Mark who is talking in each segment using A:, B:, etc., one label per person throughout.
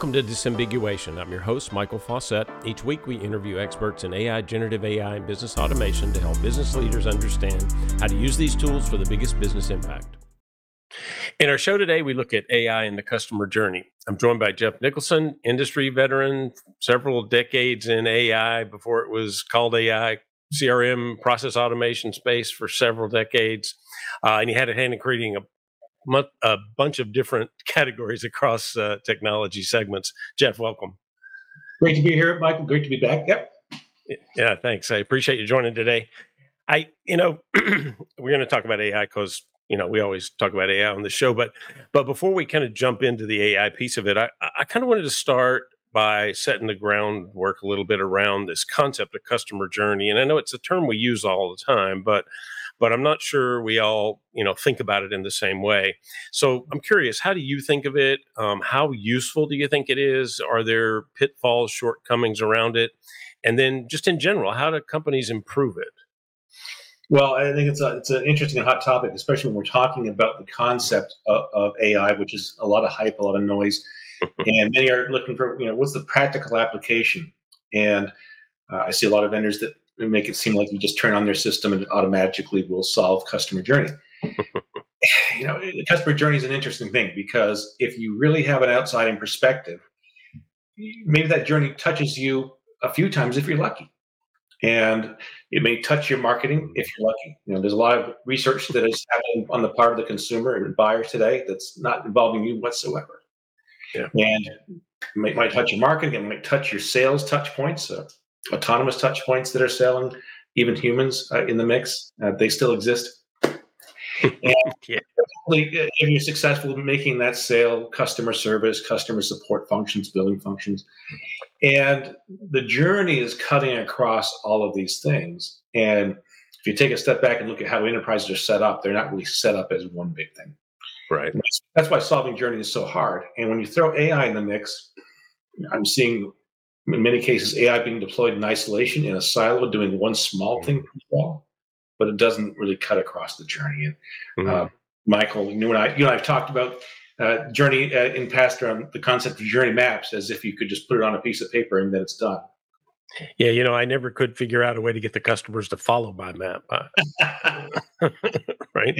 A: Welcome to Disambiguation. I'm your host, Michael Fawcett. Each week, we interview experts in AI, generative AI, and business automation to help business leaders understand how to use these tools for the biggest business impact. In our show today, we look at AI and the customer journey. I'm joined by Jeff Nicholson, industry veteran, several decades in AI before it was called AI, CRM, process automation space for several decades. Uh, and he had a hand in creating a a bunch of different categories across uh, technology segments. Jeff, welcome.
B: Great to be here, Michael. Great to be back. Yep.
A: Yeah, thanks. I appreciate you joining today. I, you know, we're going to talk about AI because you know we always talk about AI on the show, but but before we kind of jump into the AI piece of it, I, I kind of wanted to start by setting the groundwork a little bit around this concept of customer journey. And I know it's a term we use all the time, but but I'm not sure we all, you know, think about it in the same way. So I'm curious, how do you think of it? Um, how useful do you think it is? Are there pitfalls, shortcomings around it? And then just in general, how do companies improve it?
B: Well, I think it's a, it's an interesting and hot topic, especially when we're talking about the concept of, of AI, which is a lot of hype, a lot of noise, and many are looking for you know what's the practical application. And uh, I see a lot of vendors that make it seem like you just turn on their system and it automatically will solve customer journey. you know, the customer journey is an interesting thing because if you really have an outside in perspective, maybe that journey touches you a few times if you're lucky. And it may touch your marketing if you're lucky. You know, there's a lot of research that is happening on the part of the consumer and buyer today that's not involving you whatsoever. Yeah. And it might, might touch your marketing, it might touch your sales touch points. Uh, autonomous touch points that are selling, even humans uh, in the mix. Uh, they still exist. and yeah. if you're successful making that sale, customer service, customer support functions, billing functions, and the journey is cutting across all of these things. And if you take a step back and look at how enterprises are set up, they're not really set up as one big thing.
A: Right.
B: That's, that's why solving journey is so hard. And when you throw AI in the mix, I'm seeing in many cases, AI being deployed in isolation in a silo, doing one small thing well, but it doesn't really cut across the journey. And mm-hmm. uh, Michael, you and I, you and I have talked about uh, journey uh, in past around the concept of journey maps as if you could just put it on a piece of paper and then it's done.
A: Yeah, you know, I never could figure out a way to get the customers to follow my map. right?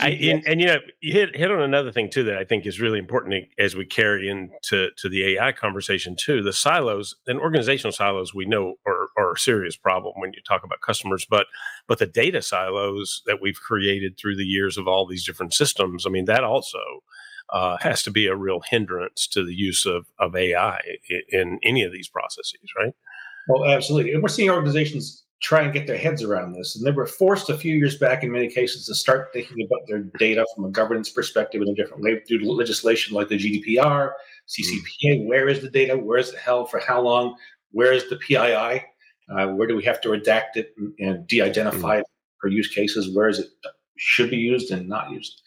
A: I, and, and, you know, you hit hit on another thing too that I think is really important as we carry into to the AI conversation too. The silos and organizational silos we know are, are a serious problem when you talk about customers, but but the data silos that we've created through the years of all these different systems, I mean, that also uh, has to be a real hindrance to the use of, of AI in, in any of these processes, right?
B: Well, absolutely. And we're seeing organizations try and get their heads around this. And they were forced a few years back in many cases to start thinking about their data from a governance perspective in a different way through legislation like the GDPR, CCPA. Mm. Where is the data? Where is it held? For how long? Where is the PII? Uh, where do we have to redact it and, and de-identify mm. it for use cases? Where is it should be used and not used?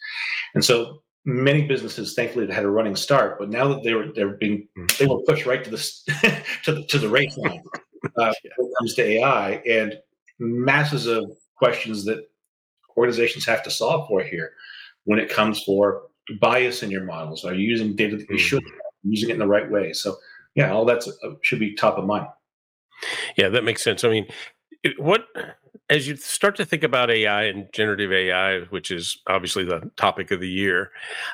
B: And so many businesses, thankfully, had a running start, but now that they were they're being mm. they were pushed right to the to the, to the race line uh, when it comes to AI and masses of questions that organizations have to solve for here when it comes for bias in your models. Are you using data that you should mm-hmm. using it in the right way? So yeah, all that uh, should be top of mind.
A: Yeah, that makes sense. I mean, what as you start to think about AI and generative AI, which is obviously the topic of the year,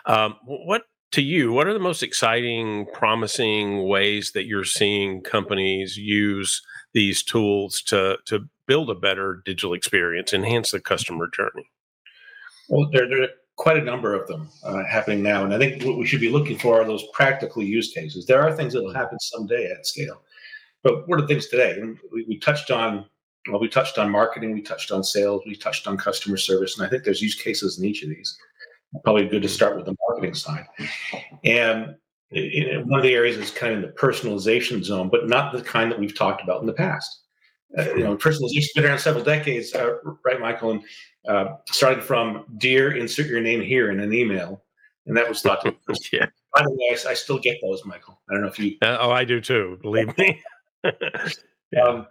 A: um, what to you, what are the most exciting, promising ways that you're seeing companies use these tools to to build a better digital experience, enhance the customer journey?
B: Well, there, there are quite a number of them uh, happening now, and I think what we should be looking for are those practical use cases. There are things that will happen someday at scale, but what are things today? We, we touched on well, we touched on marketing, we touched on sales, we touched on customer service, and I think there's use cases in each of these probably good to start with the marketing side. And one of the areas is kind of in the personalization zone, but not the kind that we've talked about in the past. Uh, you know, personalization's been around several decades, uh, right, Michael? And uh, starting from "Dear, insert your name here" in an email, and that was thought to. yeah. By the way, I, I, still get those, Michael. I don't know if you.
A: Uh, oh, I do too. Believe me.
B: yeah. um,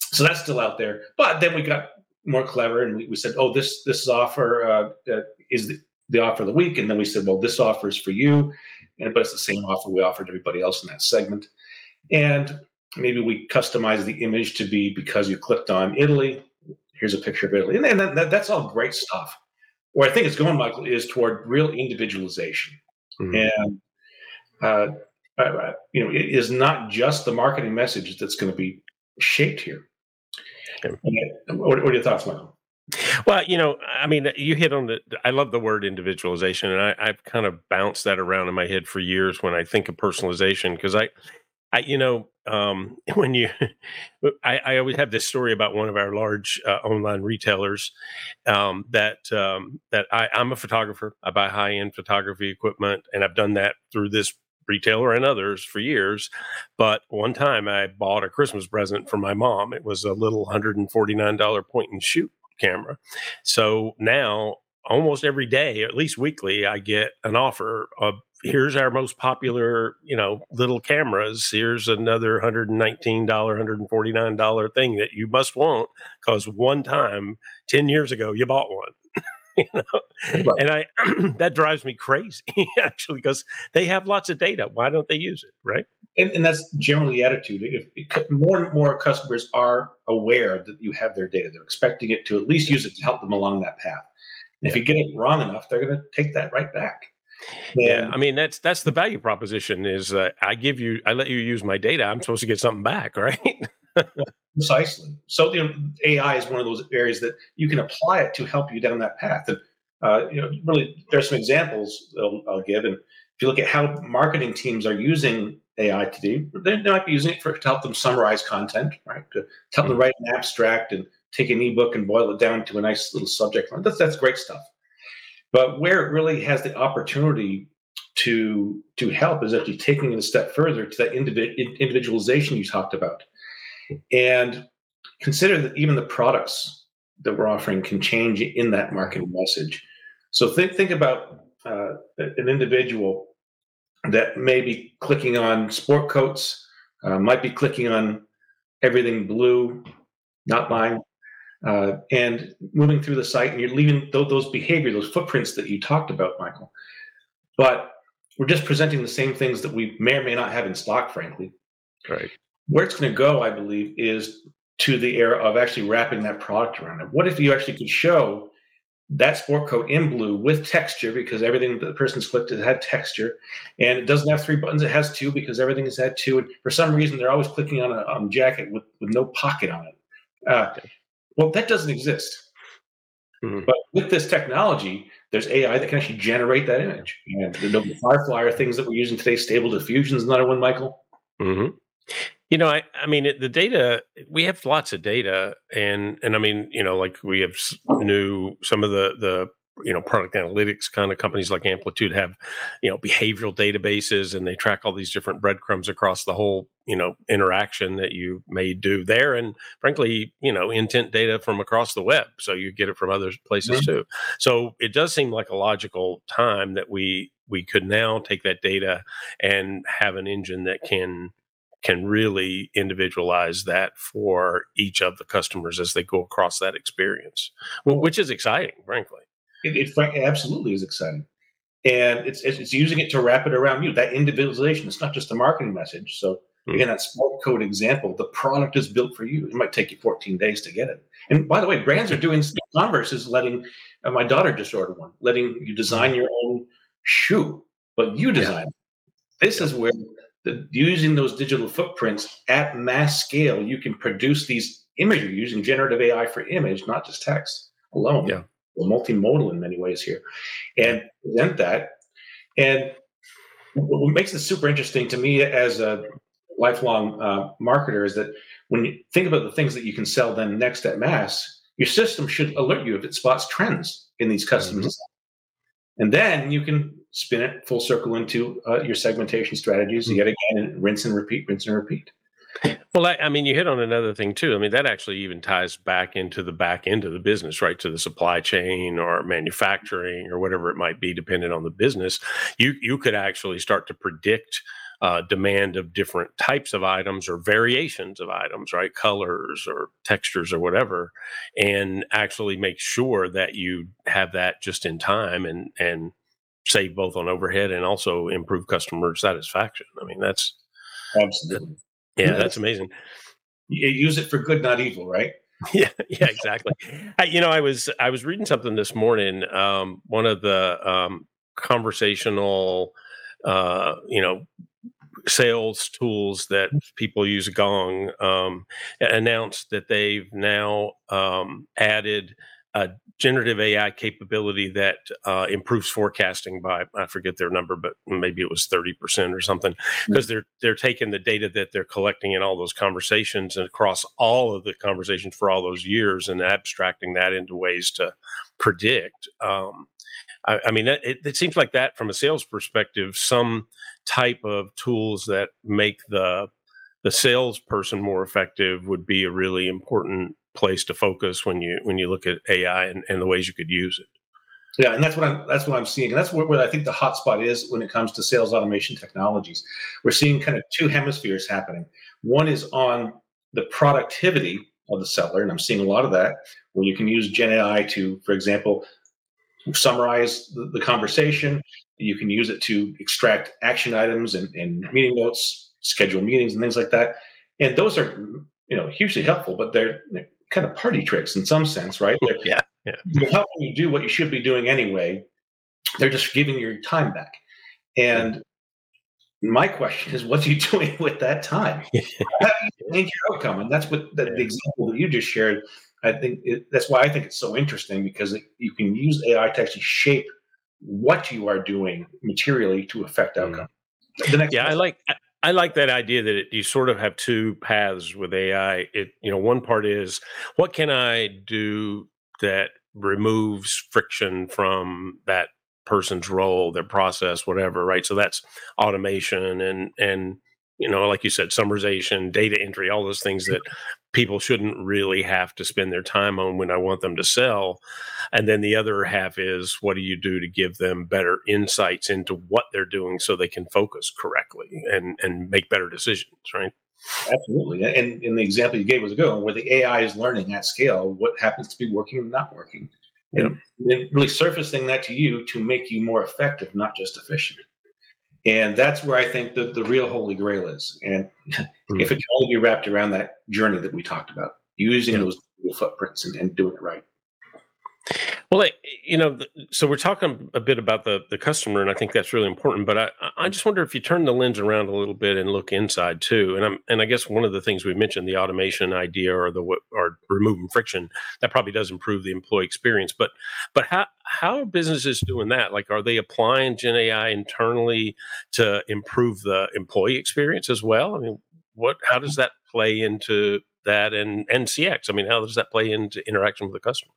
B: so that's still out there, but then we got more clever, and we, we said, "Oh, this this offer uh, uh, is the, the offer of the week. And then we said, well, this offer is for you. And but it's the same offer we offer to everybody else in that segment. And maybe we customize the image to be because you clicked on Italy. Here's a picture of Italy, and, and that, that's all great stuff. Where I think it's going, Michael, is toward real individualization, mm-hmm. and uh, uh, you know, it is not just the marketing message that's going to be shaped here. Okay. What, what are your thoughts, Michael?
A: Well, you know, I mean, you hit on the. I love the word individualization, and I, I've kind of bounced that around in my head for years when I think of personalization because I, I, you know, um, when you, I, I always have this story about one of our large uh, online retailers um, that um, that I, I'm a photographer. I buy high end photography equipment, and I've done that through this retailer and others for years. But one time I bought a Christmas present for my mom. It was a little $149 point and shoot camera. So now almost every day, at least weekly, I get an offer of here's our most popular, you know, little cameras. Here's another $119, $149 thing that you must want because one time 10 years ago you bought one. you know? Right. And I that drives me crazy actually because they have lots of data. Why don't they use it? Right.
B: And, and that's generally the attitude. If, if, more and more customers are aware that you have their data, they're expecting it to at least use it to help them along that path. And if you get it wrong enough, they're going to take that right back.
A: And, yeah, I mean that's that's the value proposition. Is uh, I give you, I let you use my data. I'm supposed to get something back, right?
B: Precisely. So you know, AI is one of those areas that you can apply it to help you down that path. And uh, you know, really, there's some examples I'll, I'll, give. And if you look at how marketing teams are using AI to do, they, might be using it for to help them summarize content, right? To help them mm-hmm. write an abstract and take an ebook and boil it down to a nice little subject line. That's that's great stuff. But where it really has the opportunity to to help is actually taking it a step further to that individualization you talked about and consider that even the products that we're offering can change in that marketing message. So think think about uh, an individual that may be clicking on sport coats, uh, might be clicking on everything blue, not buying, uh, and moving through the site, and you're leaving those, those behavior, those footprints that you talked about, Michael. But we're just presenting the same things that we may or may not have in stock, frankly.
A: Right.
B: Where it's going to go, I believe, is to the era of actually wrapping that product around it. What if you actually could show that sport coat in blue with texture because everything the person's clicked it had texture. And it doesn't have three buttons it has two because everything has had two. And for some reason they're always clicking on a um, jacket with, with no pocket on it. Uh, well that doesn't exist. Mm-hmm. but with this technology there's ai that can actually generate that image. And the firefly are things that we're using today stable diffusion is another one michael.
A: Mm-hmm. You know, I, I mean, the data, we have lots of data and, and I mean, you know, like we have new, some of the, the, you know, product analytics kind of companies like Amplitude have, you know, behavioral databases and they track all these different breadcrumbs across the whole, you know, interaction that you may do there. And frankly, you know, intent data from across the web. So you get it from other places mm-hmm. too. So it does seem like a logical time that we, we could now take that data and have an engine that can can really individualize that for each of the customers as they go across that experience, which is exciting, frankly.
B: It, it absolutely is exciting. And it's, it's using it to wrap it around you. That individualization, it's not just a marketing message. So, hmm. again, that sport coat example, the product is built for you. It might take you 14 days to get it. And by the way, brands are doing Converse is letting uh, my daughter just ordered one, letting you design your own shoe, but you design yeah. This is where the, using those digital footprints at mass scale, you can produce these images using generative AI for image, not just text alone.
A: Yeah.
B: We're multimodal in many ways here, and present that. And what makes this super interesting to me as a lifelong uh, marketer is that when you think about the things that you can sell then next at mass, your system should alert you if it spots trends in these customers. Mm-hmm. And then you can spin it full circle into uh, your segmentation strategies. Yet again and rinse and repeat rinse and repeat.
A: Well I, I, mean you hit on another thing too. I mean that actually even ties back into the back end of the business right to the supply chain or manufacturing or whatever it might be depending on the business. You you could actually start to predict uh, demand of different types of items or variations of items, right? Colors or textures or whatever, and actually make sure that you have that just in time and and save both on overhead and also improve customer satisfaction. I mean, that's
B: absolutely
A: yeah, that's amazing.
B: You use it for good, not evil, right?
A: Yeah, yeah, exactly. I, you know, I was I was reading something this morning. Um, one of the um, conversational, uh, you know, sales tools that people use Gong um, announced that they've now um, added a generative AI capability that uh, improves forecasting by I forget their number, but maybe it was thirty percent or something, because they're they're taking the data that they're collecting in all those conversations and across all of the conversations for all those years and abstracting that into ways to predict. Um, I, I, mean, it, it seems like that from a sales perspective, some type of tools that make the the salesperson more effective would be a really important place to focus when you when you look at AI and, and the ways you could use it.
B: Yeah, and that's what I'm that's what I'm seeing, and that's what, I think the hotspot is when it comes to sales automation technologies. We're seeing kind of two hemispheres happening. One is on the productivity of the seller, and I'm seeing a lot of that where you can use Gen AI to, for example, summarize the, the conversation. You can use it to extract action items and, and meeting notes, schedule meetings, and things like that. And those are you know hugely helpful, but they're, they're kind of party tricks in some sense, right? They're,
A: yeah, yeah.
B: They're helping you do what you should be doing anyway. They're just giving your time back. And my question is, what are you doing with that time? How do you change your outcome? And that's what the, the example that you just shared. I think it, that's why I think it's so interesting because it, you can use AI to actually shape what you are doing materially to affect mm. outcome.
A: Mm. The next yeah, question. I like I like that idea that it, you sort of have two paths with AI. It, you know, one part is what can I do that removes friction from that person's role, their process, whatever, right? So that's automation and and you know, like you said, summarization, data entry, all those things that people shouldn't really have to spend their time on when I want them to sell. And then the other half is what do you do to give them better insights into what they're doing so they can focus correctly and, and make better decisions, right?
B: Absolutely. And in the example you gave was a good one where the AI is learning at scale what happens to be working and not working. And really surfacing that to you to make you more effective, not just efficient. And that's where I think the, the real holy grail is. And mm-hmm. if it can only be wrapped around that journey that we talked about, using yeah. those footprints and, and doing it right.
A: Well, you know, so we're talking a bit about the the customer, and I think that's really important. But I, I just wonder if you turn the lens around a little bit and look inside too. And I'm and I guess one of the things we mentioned, the automation idea or the or removing friction, that probably does improve the employee experience. But but how how are businesses doing that? Like, are they applying Gen AI internally to improve the employee experience as well? I mean, what how does that play into that and and CX? I mean, how does that play into interaction with the customer?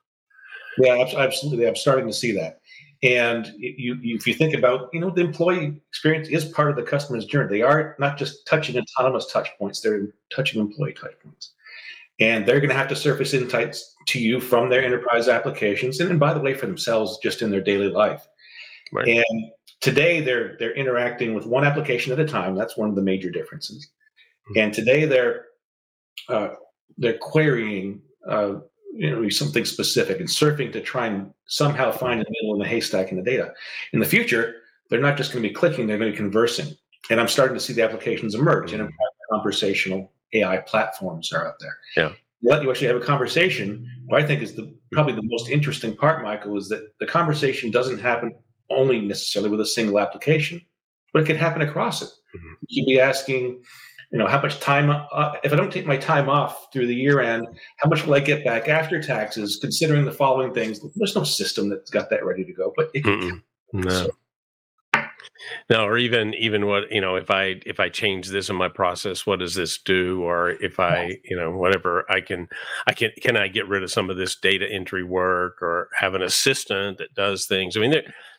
B: Yeah, absolutely. I'm starting to see that. And you, you, if you think about, you know, the employee experience is part of the customer's journey. They are not just touching autonomous touch points; they're touching employee touch points, and they're going to have to surface insights to you from their enterprise applications, and, and by the way, for themselves, just in their daily life. Right. And today, they're they're interacting with one application at a time. That's one of the major differences. Mm-hmm. And today, they're uh, they're querying uh, you know something specific and surfing to try and somehow find the needle in the haystack in the data. In the future, they're not just going to be clicking; they're going to be conversing. And I'm starting to see the applications emerge, mm-hmm. and conversational AI platforms are out there.
A: Yeah.
B: Let you actually have a conversation. What I think is the probably the most interesting part, Michael, is that the conversation doesn't happen only necessarily with a single application, but it can happen across it. Mm-hmm. You would be asking, you know how much time uh, if i don't take my time off through the year end how much will i get back after taxes considering the following things? There's no system that's got that ready to go but it can
A: no. So. no or even even what you know if i if i change this in my process what does this do? Or if i you know whatever i can i can can i get rid of some of this data entry work or have an assistant that does things? I mean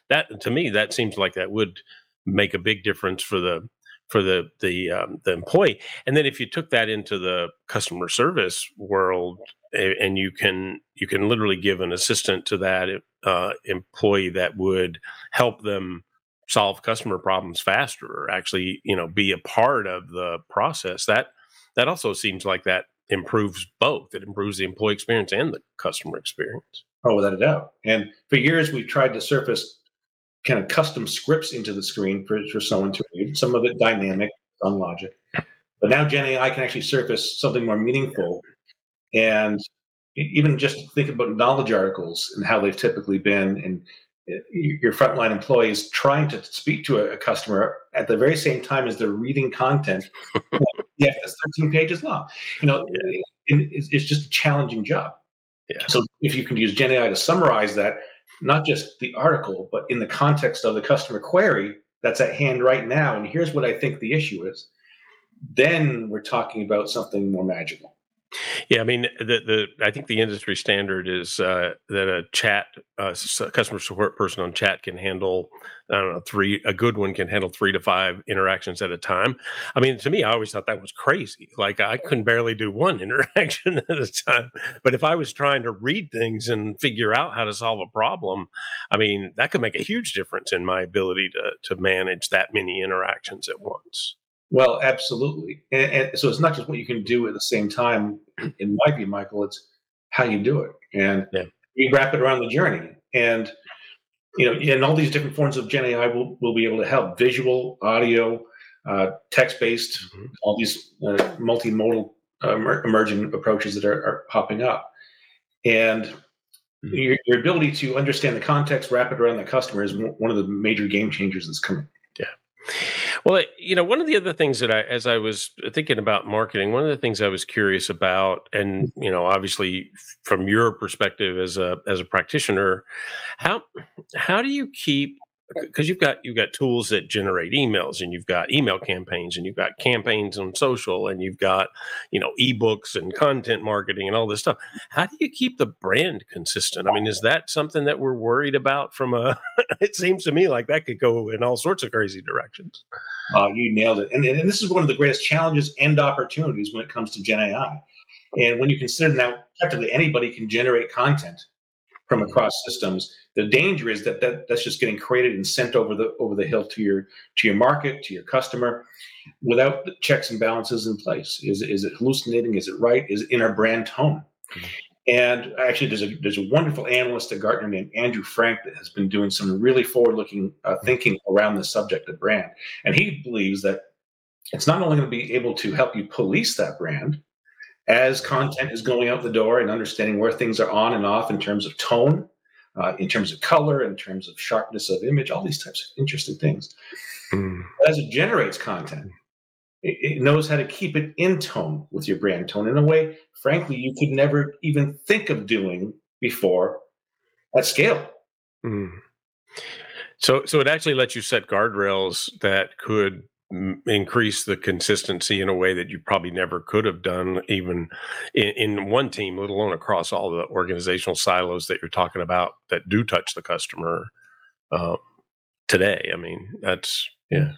A: that to me that seems like that would make a big difference for the for the the um, the employee. And then if you took that into the customer service world, and you can you can literally give an assistant to that uh, employee that would help them solve customer problems faster, or actually you know be a part of the process. That that also seems like that improves both. It improves the employee experience and the customer experience.
B: Oh, without a doubt. And for years, we've tried to surface kind of custom scripts into the screen for, for someone to read. Some of it dynamic on logic, but now Gen AI can actually surface something more meaningful, and even just think about knowledge articles and how they've typically been, and uh, your frontline employees trying to speak to a, customer at the very same time as they're reading content. yeah, that's 13 pages long. You know, yeah. it's, it's just a challenging job. Yeah. So if you can use Gen AI to summarize that, not just the article, but in the context of the customer query that's at hand right now, and here's what I think the issue is, then we're talking about something more magical.
A: Yeah, I mean, the the I think the industry standard is uh, that a chat uh, customer support person on chat can handle I don't know three a good one can handle three to five interactions at a time. I mean, to me, I always thought that was crazy. Like I couldn't barely do one interaction at a time. But if I was trying to read things and figure out how to solve a problem, I mean, that could make a huge difference in my ability to to manage that many interactions at once.
B: Well, absolutely. And, and, so it's not just what you can do at the same time. In my view, Michael, it's how you do it, and yeah. you wrap it around the journey. And you know, and all these different forms of Gen AI will will be able to help visual, audio, uh, text based, mm-hmm. all these uh, multimodal uh, emerging approaches that are, are popping up, and. Mm-hmm. Your, your ability to understand the context, wrap it around the customer is one of the major game changers that's coming.
A: Yeah. Well, you know, one of the other things that I, as I was thinking about marketing, one of the things I was curious about, and you know, obviously from your perspective as a as a practitioner, how how do you keep because you've got you've got tools that generate emails and you've got email campaigns and you've got campaigns on social and you've got you know ebooks and content marketing and all this stuff. How do you keep the brand consistent? I mean is that something that we're worried about from a it seems to me like that could go in all sorts of crazy directions.
B: Uh, you nailed it. And, and this is one of the greatest challenges and opportunities when it comes to gen ai and when you consider now effectively anybody can generate content from across systems. The danger is that, that that's just getting created and sent over the over the hill to your to your market to your customer without the checks and balances in place. Is is it hallucinating? Is it right? Is it in our brand tone? Mm-hmm. And actually, there's a there's a wonderful analyst at Gartner named Andrew Frank that has been doing some really forward-looking uh, thinking around the subject of brand, and he believes that it's not only going to be able to help you police that brand, as content is going out the door and understanding where things are on and off in terms of tone, uh, in terms of color, in terms of sharpness of image, all these types of interesting things. Mm. As it generates content, it, it, knows how to keep it in tone with your brand tone in a way, frankly, you could never even think of doing before at scale. Mm.
A: So, so it actually lets you set guardrails that could increase the consistency in a way that you probably never could have done even in, in, one team let alone across all the organizational silos that you're talking about that do touch the customer uh, today. I mean that's yeah.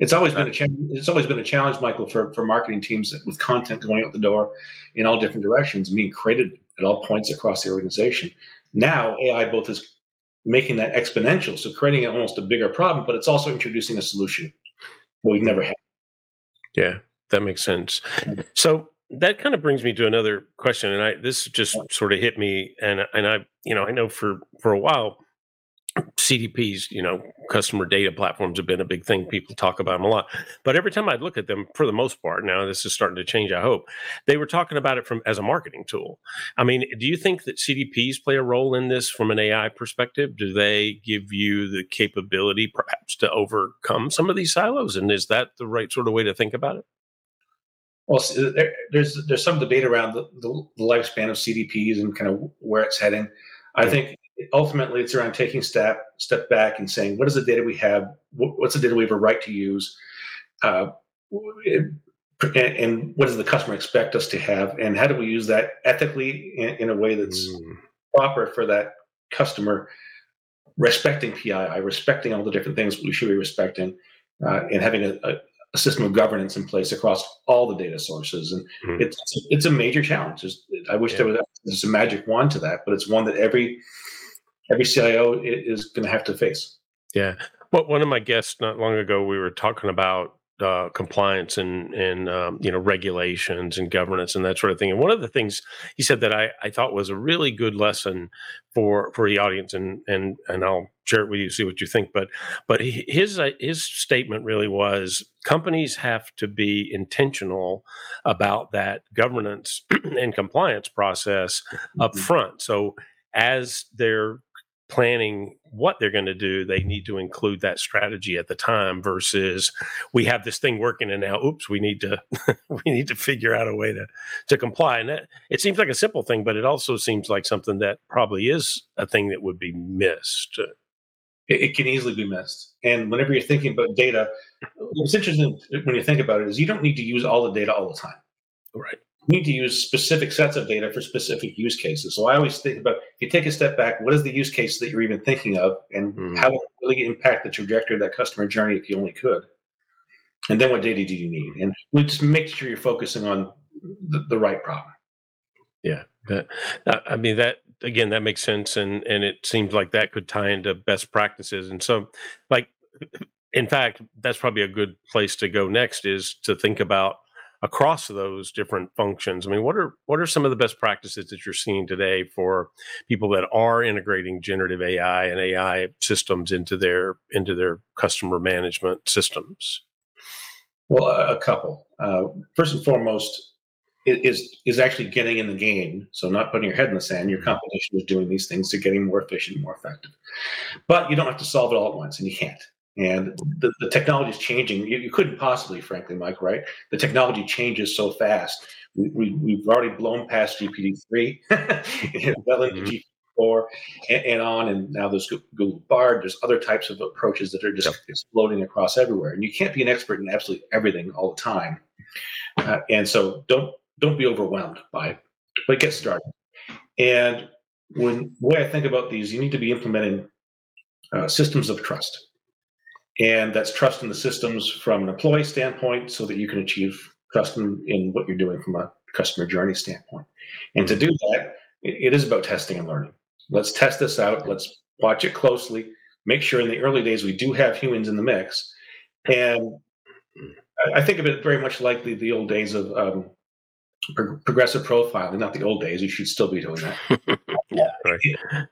B: It's always been a challenge it's always been a challenge michael for, for marketing teams with content going out the door in all different directions being created at all points across the organization. Now ai both is making that exponential so creating almost a bigger problem but it's also introducing a solution we've never had.
A: Yeah, that makes sense. So that kind of brings me to another question, and I this just sort of hit me, and and I you know I know for for a while CDPs, you know, customer data platforms have been a big thing. People talk about them a lot. But every time I look at them, for the most part, now this is starting to change, I hope, they were talking about it from as a marketing tool. I mean, do you think that CDPs play a role in this from an AI perspective? Do they give you the capability perhaps to overcome some of these silos? And is that the right sort of way to think about it?
B: Well, uh, there's there's some debate around the, the lifespan of CDPs and kind of where it's heading. I think ultimately it's around taking step step back and saying what is the data we have what's the data we have a right to use uh, and what does the customer expect us to have and how do we use that ethically in, in a way that's mm. proper for that customer respecting pii respecting all the different things we should be respecting uh, and having a, a, a, system of governance in place across all the data sources and mm. it's it's a major challenge There's, i wish yeah. there was there's a magic wand to that but it's one that every every CIO is going to have to face.
A: Yeah. Well, one of my guests not long ago, we were talking about uh, compliance and and um, you know regulations and governance and that sort of thing. And one of the things he said that I, I thought was a really good lesson for for the audience, and and and I'll share it with you, see what you think. But but his uh, his statement really was companies have to be intentional about that governance and compliance process up mm-hmm. front. So as they're planning what they're going to do, they need to include that strategy at the time versus we have this thing working and now, oops, we need to we need to figure out a way to to comply. And that, it seems like a simple thing, but it also seems like something that probably is a thing that would be missed.
B: It, it can easily be missed. And whenever you're thinking about data, what's interesting when you think about it is you don't need to use all the data all the time.
A: Right
B: need to use specific sets of data for specific use cases. So I always think about if you take a step back, what is the use case that you're even thinking of, and mm-hmm. how will it really impact the trajectory of that customer journey if you only could? And then what data do you need? And we just make sure you're focusing on the, the right problem.
A: Yeah, that, I mean that again that makes sense, and and it seems like that could tie into best practices. And so, like, in fact, that's probably a good place to go next is to think about across those different functions. I mean, what are what are some of the best practices that you're seeing today for people that are integrating generative AI and AI systems into their into their customer management systems?
B: Well, a couple. Uh, first and foremost, is is actually getting in the game. So not putting your head in the sand. Your mm-hmm. competition is doing these things to getting more efficient, more effective. But you don't have to solve it all at once, and you can't and the, the technology is changing. You, you, couldn't possibly, frankly, Mike, right? The technology changes so fast. We, we, have already blown past GPT-3, well into mm-hmm. GPT-4 and, and, on, and now there's Google Bard. There's other types of approaches that are just yep. exploding across everywhere. And you can't be an expert in absolutely everything all the time. Uh, and so don't don't be overwhelmed by it, but get started. And when the way I think about these, you need to be implementing uh, systems of trust and that's trust in the systems from an employee standpoint so that you can achieve trust in, in what you're doing from a customer journey standpoint. And to do that, it, is about testing and learning. Let's test this out. Let's watch it closely. Make sure in the early days we do have humans in the mix. And I think of it very much like the, the old days of um, pro- progressive profiling, not the old days. You should still be doing that. yeah, right.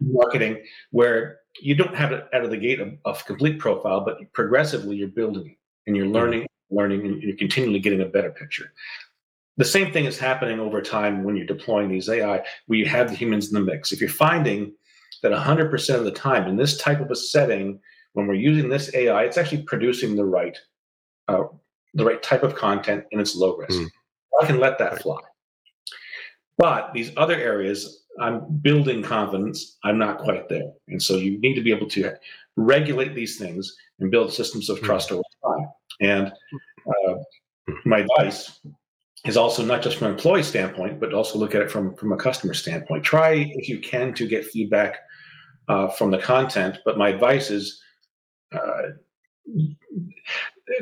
B: Marketing, where you don't have it out of the gate of, of complete profile, but progressively you're building and you're learning, mm-hmm. learning, and you're continually getting a better picture. The same thing is happening over time when you're deploying these AI, where you have the humans in the mix. If you're finding that 100% of the time in this type of a setting, when we're using this AI, it's actually producing the right, uh, the right type of content and it's low risk. Mm. I can let that fly. But these other areas, I'm building confidence. I'm not quite there. And so you need to be able to regulate these things and build systems of hmm. trust over time. And uh, my advice is also not just from an employee standpoint, but also look at it from, from a customer standpoint. Try, if you can, to get feedback uh, from the content. But my advice is uh,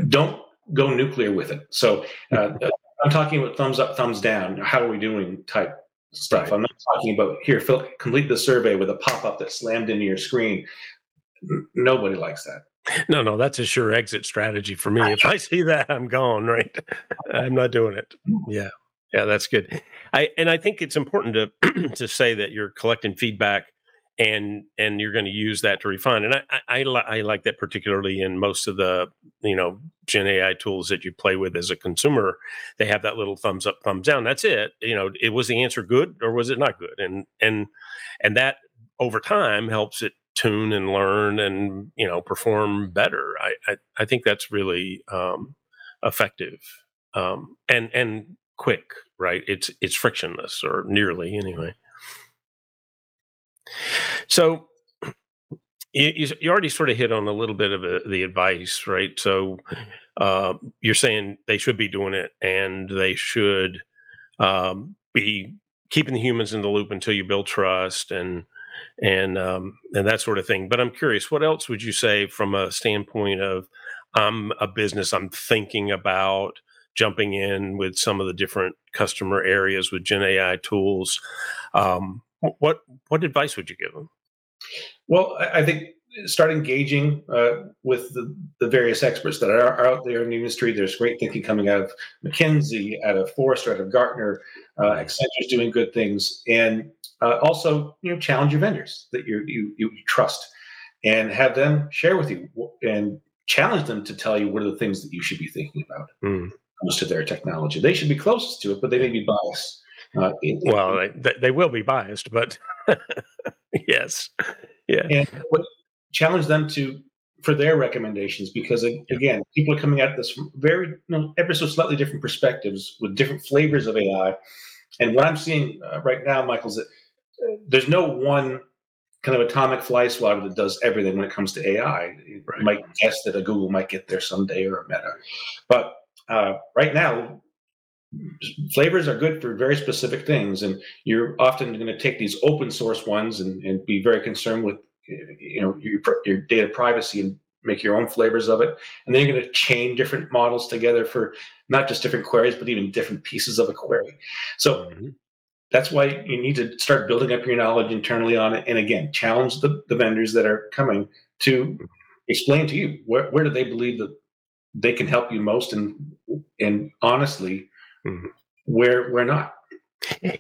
B: don't go nuclear with it. So uh, I'm talking about thumbs up, thumbs down. How are we doing type stuff. Right. I'm not talking about here, fill, complete the survey with a pop up that slammed into your screen. Nobody likes that.
A: No, no, that's a sure exit strategy for me. If I see that, I'm gone, right? I'm not doing it. Yeah. Yeah, that's good. I and I think it's important to to say that you're collecting feedback and and you're going to use that to refine. And I, I, I, I like that particularly in most of the you know Gen AI tools that you play with as a consumer. They have that little thumbs up, thumbs down. That's it. You know, it was the answer good or was it not good? And and and that over time helps it tune and learn and you know perform better. I I, I think that's really um, effective um, and and quick. Right? It's it's frictionless or nearly anyway. So you, you already sort of hit on a little bit of a, the advice, right? So uh, you're saying they should be doing it and they should um, be keeping the humans in the loop until you build trust and and um, and that sort of thing. But I'm curious, what else would you say from a standpoint of I'm a business, I'm thinking about jumping in with some of the different customer areas with Gen AI tools. Um, what what advice would you give them?
B: Well, I think start engaging uh, with the, the various experts that are, are, out there in the industry. There's great thinking coming out of McKinsey, out of Forrester, out of Gartner. Uh, Accenture's doing good things, and uh, also you know challenge your vendors that you you you trust, and have them share with you and challenge them to tell you what are the things that you should be thinking about mm. comes to their technology. They should be closest to it, but they may be biased.
A: Uh, in, well, in, they, they will be biased, but yes, yeah.
B: And what, challenge them to for their recommendations because again, people are coming at this from very you know, ever so slightly different perspectives with different flavors of AI. And what I'm seeing uh, right now, Michael, is that uh, there's no one kind of atomic fly swatter that does everything when it comes to AI. You right. might guess that a Google might get there someday or a Meta, but uh, right now, flavors are good for very specific things, and you're often going to take these open source ones and, and be very concerned with you know your, your data privacy and make your own flavors of it and then you're going to chain different models together for not just different queries but even different pieces of a query so mm-hmm. that's why you need to start building up your knowledge internally on it and again challenge the, the vendors that are coming to explain to you where, where do they believe that they can help you most and and honestly mm-hmm. where where not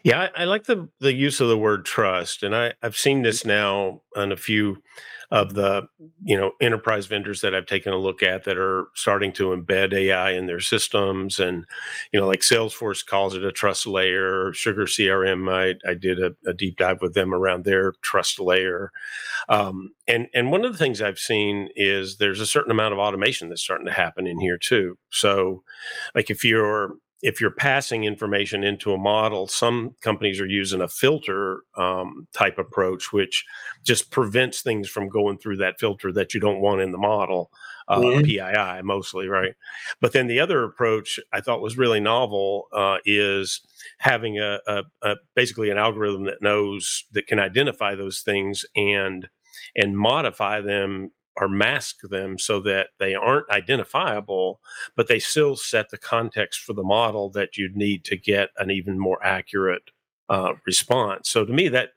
A: yeah, I, I, like the the use of the word trust, and I I've seen this now on a few of the you know enterprise vendors that I've taken a look at that are starting to embed AI in their systems, and you know like Salesforce calls it a trust layer. Sugar CRM, I I did a, a deep dive with them around their trust layer, um, and and one of the things I've seen is there's a certain amount of automation that's starting to happen in here too. So, like if you're if you're passing information into a model, some companies are using a filter um, type approach, which just prevents things from going through that filter that you don't want in the model, uh, mm-hmm. PII mostly, right? But then the other approach I thought was really novel uh, is having a, a, a basically an algorithm that knows that can identify those things and and modify them or mask them so that they aren't identifiable, but they still set the context for the model that you'd need to get an even more accurate uh, response. So to me, that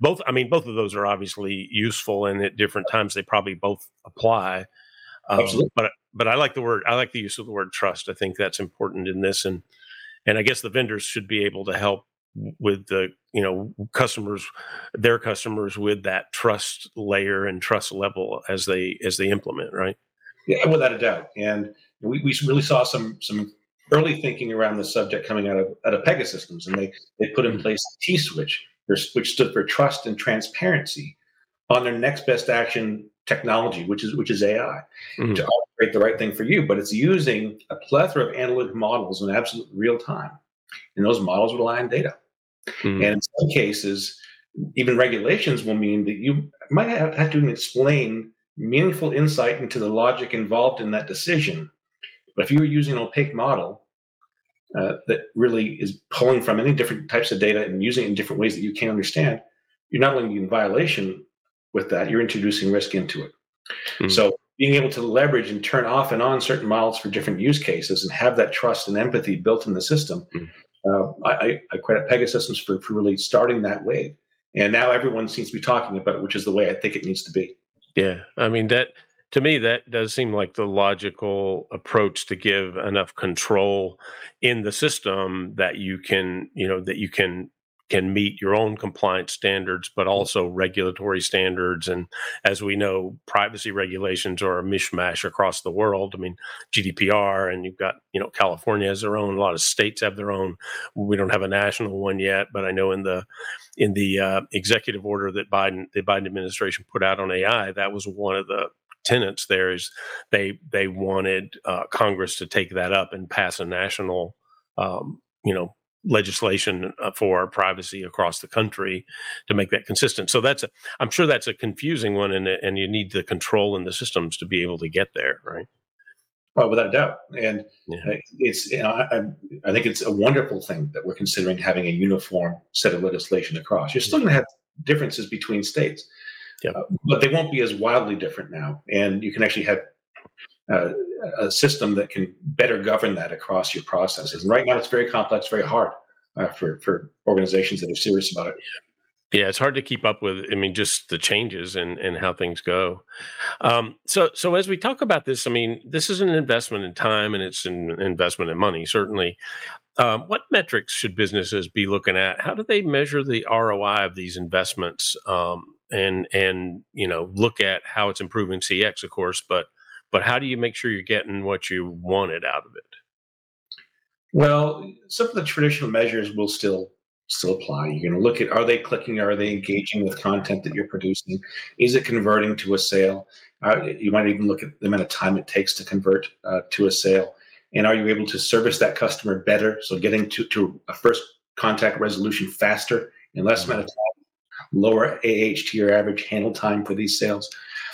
A: both, I mean, both of those are obviously useful, and at different times they probably both apply. Um, Absolutely. But but I like the word. I like the use of the word trust. I think that's important in this, and and I guess the vendors should be able to help with the you know customers their customers with that trust layer and trust level as they as they implement right
B: yeah without a doubt and we, we really saw some some early thinking around the subject coming out of out of pegasystems and they they put in mm-hmm. place t switch which stood for trust and transparency on their next best action technology which is which is ai mm-hmm. to operate the right thing for you but it's using a plethora of analytic models in absolute real time and those models rely on data Mm-hmm. And in some cases, even regulations will mean that you might have, have to explain meaningful insight into the logic involved in that decision. But if you're using an opaque model uh, that really is pulling from any different types of data and using it in different ways that you can't understand, you're not only in violation with that, you're introducing risk into it. Mm-hmm. So being able to leverage and turn off and on certain models for different use cases and have that trust and empathy built in the system mm-hmm uh, I, I, credit Pegasystems for, for really starting that wave. And now everyone seems to be talking about it, which is the way I think it needs to be.
A: Yeah. I mean, that to me, that does seem like the logical approach to give enough control in the system that you can, you know, that you can can meet your own compliance standards, but also regulatory standards. And as we know, privacy regulations are a mishmash across the world. I mean, GDPR, and you've got, you know, California has their own, a lot of states have their own. We don't have a national one yet, but I know in the in the uh, executive order that Biden, the Biden administration put out on AI, that was one of the tenants there is they they wanted uh, Congress to take that up and pass a national um, you know legislation uh, for privacy across the country to make that consistent. So that's a, I'm sure that's a confusing one, and and you need the control in the systems to be able to get there, right?
B: Well, without a doubt, and yeah. it's you know, I, I think it's a wonderful thing that we're considering having a uniform set of legislation across. You're still going to have differences between states, yep. uh, but they won't be as wildly different now, and you can actually have uh, a system that can better govern that across your processes. And right now, it's very complex, very hard uh, for for organizations that are serious about it.
A: Yeah, it's hard to keep up with. I mean, just the changes and and how things go. Um, so so as we talk about this, I mean, this is an investment in time and it's an investment in money, certainly. Um, what metrics should businesses be looking at? How do they measure the ROI of these investments? Um, and and you know, look at how it's improving CX, of course, but but how do you make sure you're getting what you wanted out of it?
B: Well, some of the traditional measures will still still apply. You're going to look at are they clicking, are they engaging with content that you're producing? Is it converting to a sale? Uh, you might even look at the amount of time it takes to convert uh, to a sale. And are you able to service that customer better? So getting to, to a first contact resolution faster in less mm-hmm. amount of time, lower AHT or average handle time for these sales.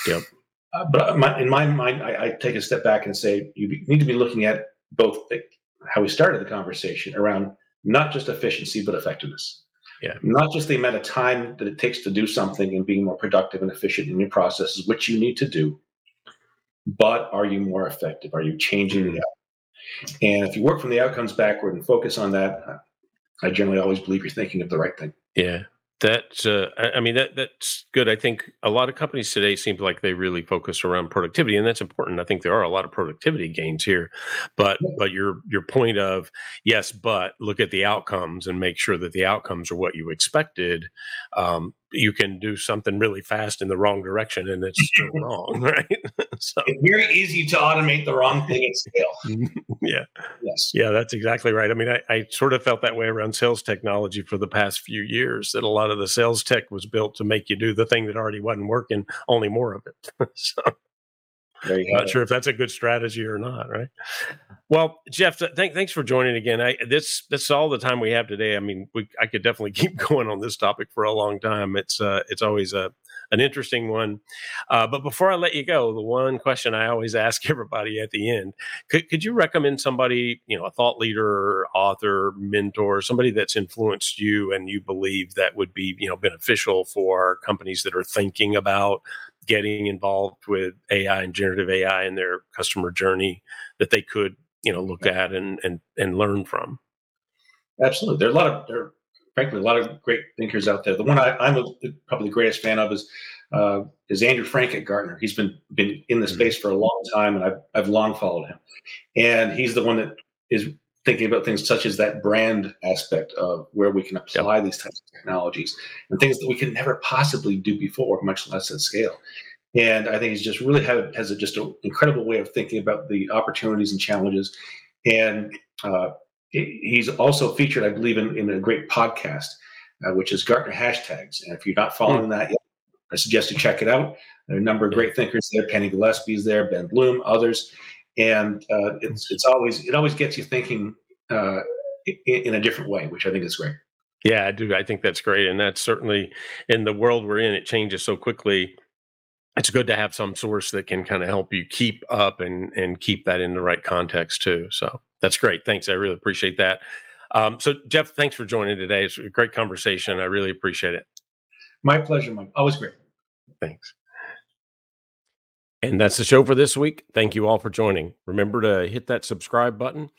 A: Yep.
B: Uh, but my, in my mind, I, I, take a step back and say you need to be looking at both the, how we started the conversation around not just efficiency, but effectiveness.
A: Yeah.
B: Not just the amount of time that it takes to do something and being more productive and efficient in your processes, which you need to do, but are you more effective? Are you changing the outcome? And if you work from the outcomes backward and focus on that, I generally always believe you're thinking of the right thing.
A: Yeah. That's, uh, I I mean, that that's good. I think a lot of companies today seem like they really focus around productivity, and that's important. I think there are a lot of productivity gains here, but but your your point of yes, but look at the outcomes and make sure that the outcomes are what you expected. Um, you can do something really fast in the wrong direction, and it's still wrong, right?
B: so it's very easy to automate the wrong thing at scale.
A: yeah,
B: yes,
A: yeah, that's exactly right. I mean, I, I sort of felt that way around sales technology for the past few years. That a lot of the sales tech was built to make you do the thing that already wasn't working, only more of it. so not sure if that's a good strategy or not, right? Well, Jeff, th- thanks for joining again. I this that's all the time we have today. I mean, we I could definitely keep going on this topic for a long time. It's uh, it's always a an interesting one. Uh, but before I let you go, the one question I always ask everybody at the end: could, could you recommend somebody, you know, a thought leader, author, mentor, somebody that's influenced you and you believe that would be, you know, beneficial for companies that are thinking about getting involved with AI and generative AI in their customer journey that they could, you know, look at and and and learn from?
B: Absolutely, there are a lot of there frankly, a lot of great thinkers out there. The one I, am probably the greatest fan of is uh, is Andrew Frank at Gartner. He's been been in the mm-hmm. space for a long time, and I've I've long followed him. And he's the one that is thinking about things such as that brand aspect of where we can apply yep. these types of technologies and things that we can never possibly do before, much less at scale. And I think he's just really have, has a, just an incredible way of thinking about the opportunities and challenges. And uh, he's also featured, I believe, in, in a great podcast, uh, which is Gartner Hashtags. And if you're not following mm. that yet, I suggest you check it out. There are a number of great thinkers there. Penny Gillespie's there, Ben Bloom, others, and uh, it's it's always it always gets you thinking uh, in, in, a different way, which I think is great.
A: Yeah, I do. I think that's great, and that's certainly in the world we're in. It changes so quickly. It's good to have some source that can kind of help you keep up and and keep that in the right context too. So that's great. Thanks. I really appreciate that. Um, so, Jeff, thanks for joining today. It's a great conversation. I really appreciate it.
B: My pleasure, Mike. Always great.
A: Thanks. And that's the show for this week. Thank you all for joining. Remember to hit that subscribe button.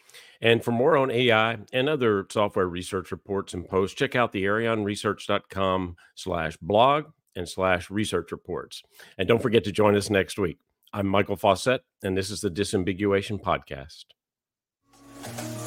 A: And for more on AI and other software research reports and posts, check out the arionresearch.com slash blog and slash research reports. And don't forget to join us next week. I'm Michael Fauscette, and this is the Disambiguation Podcast. Thank you.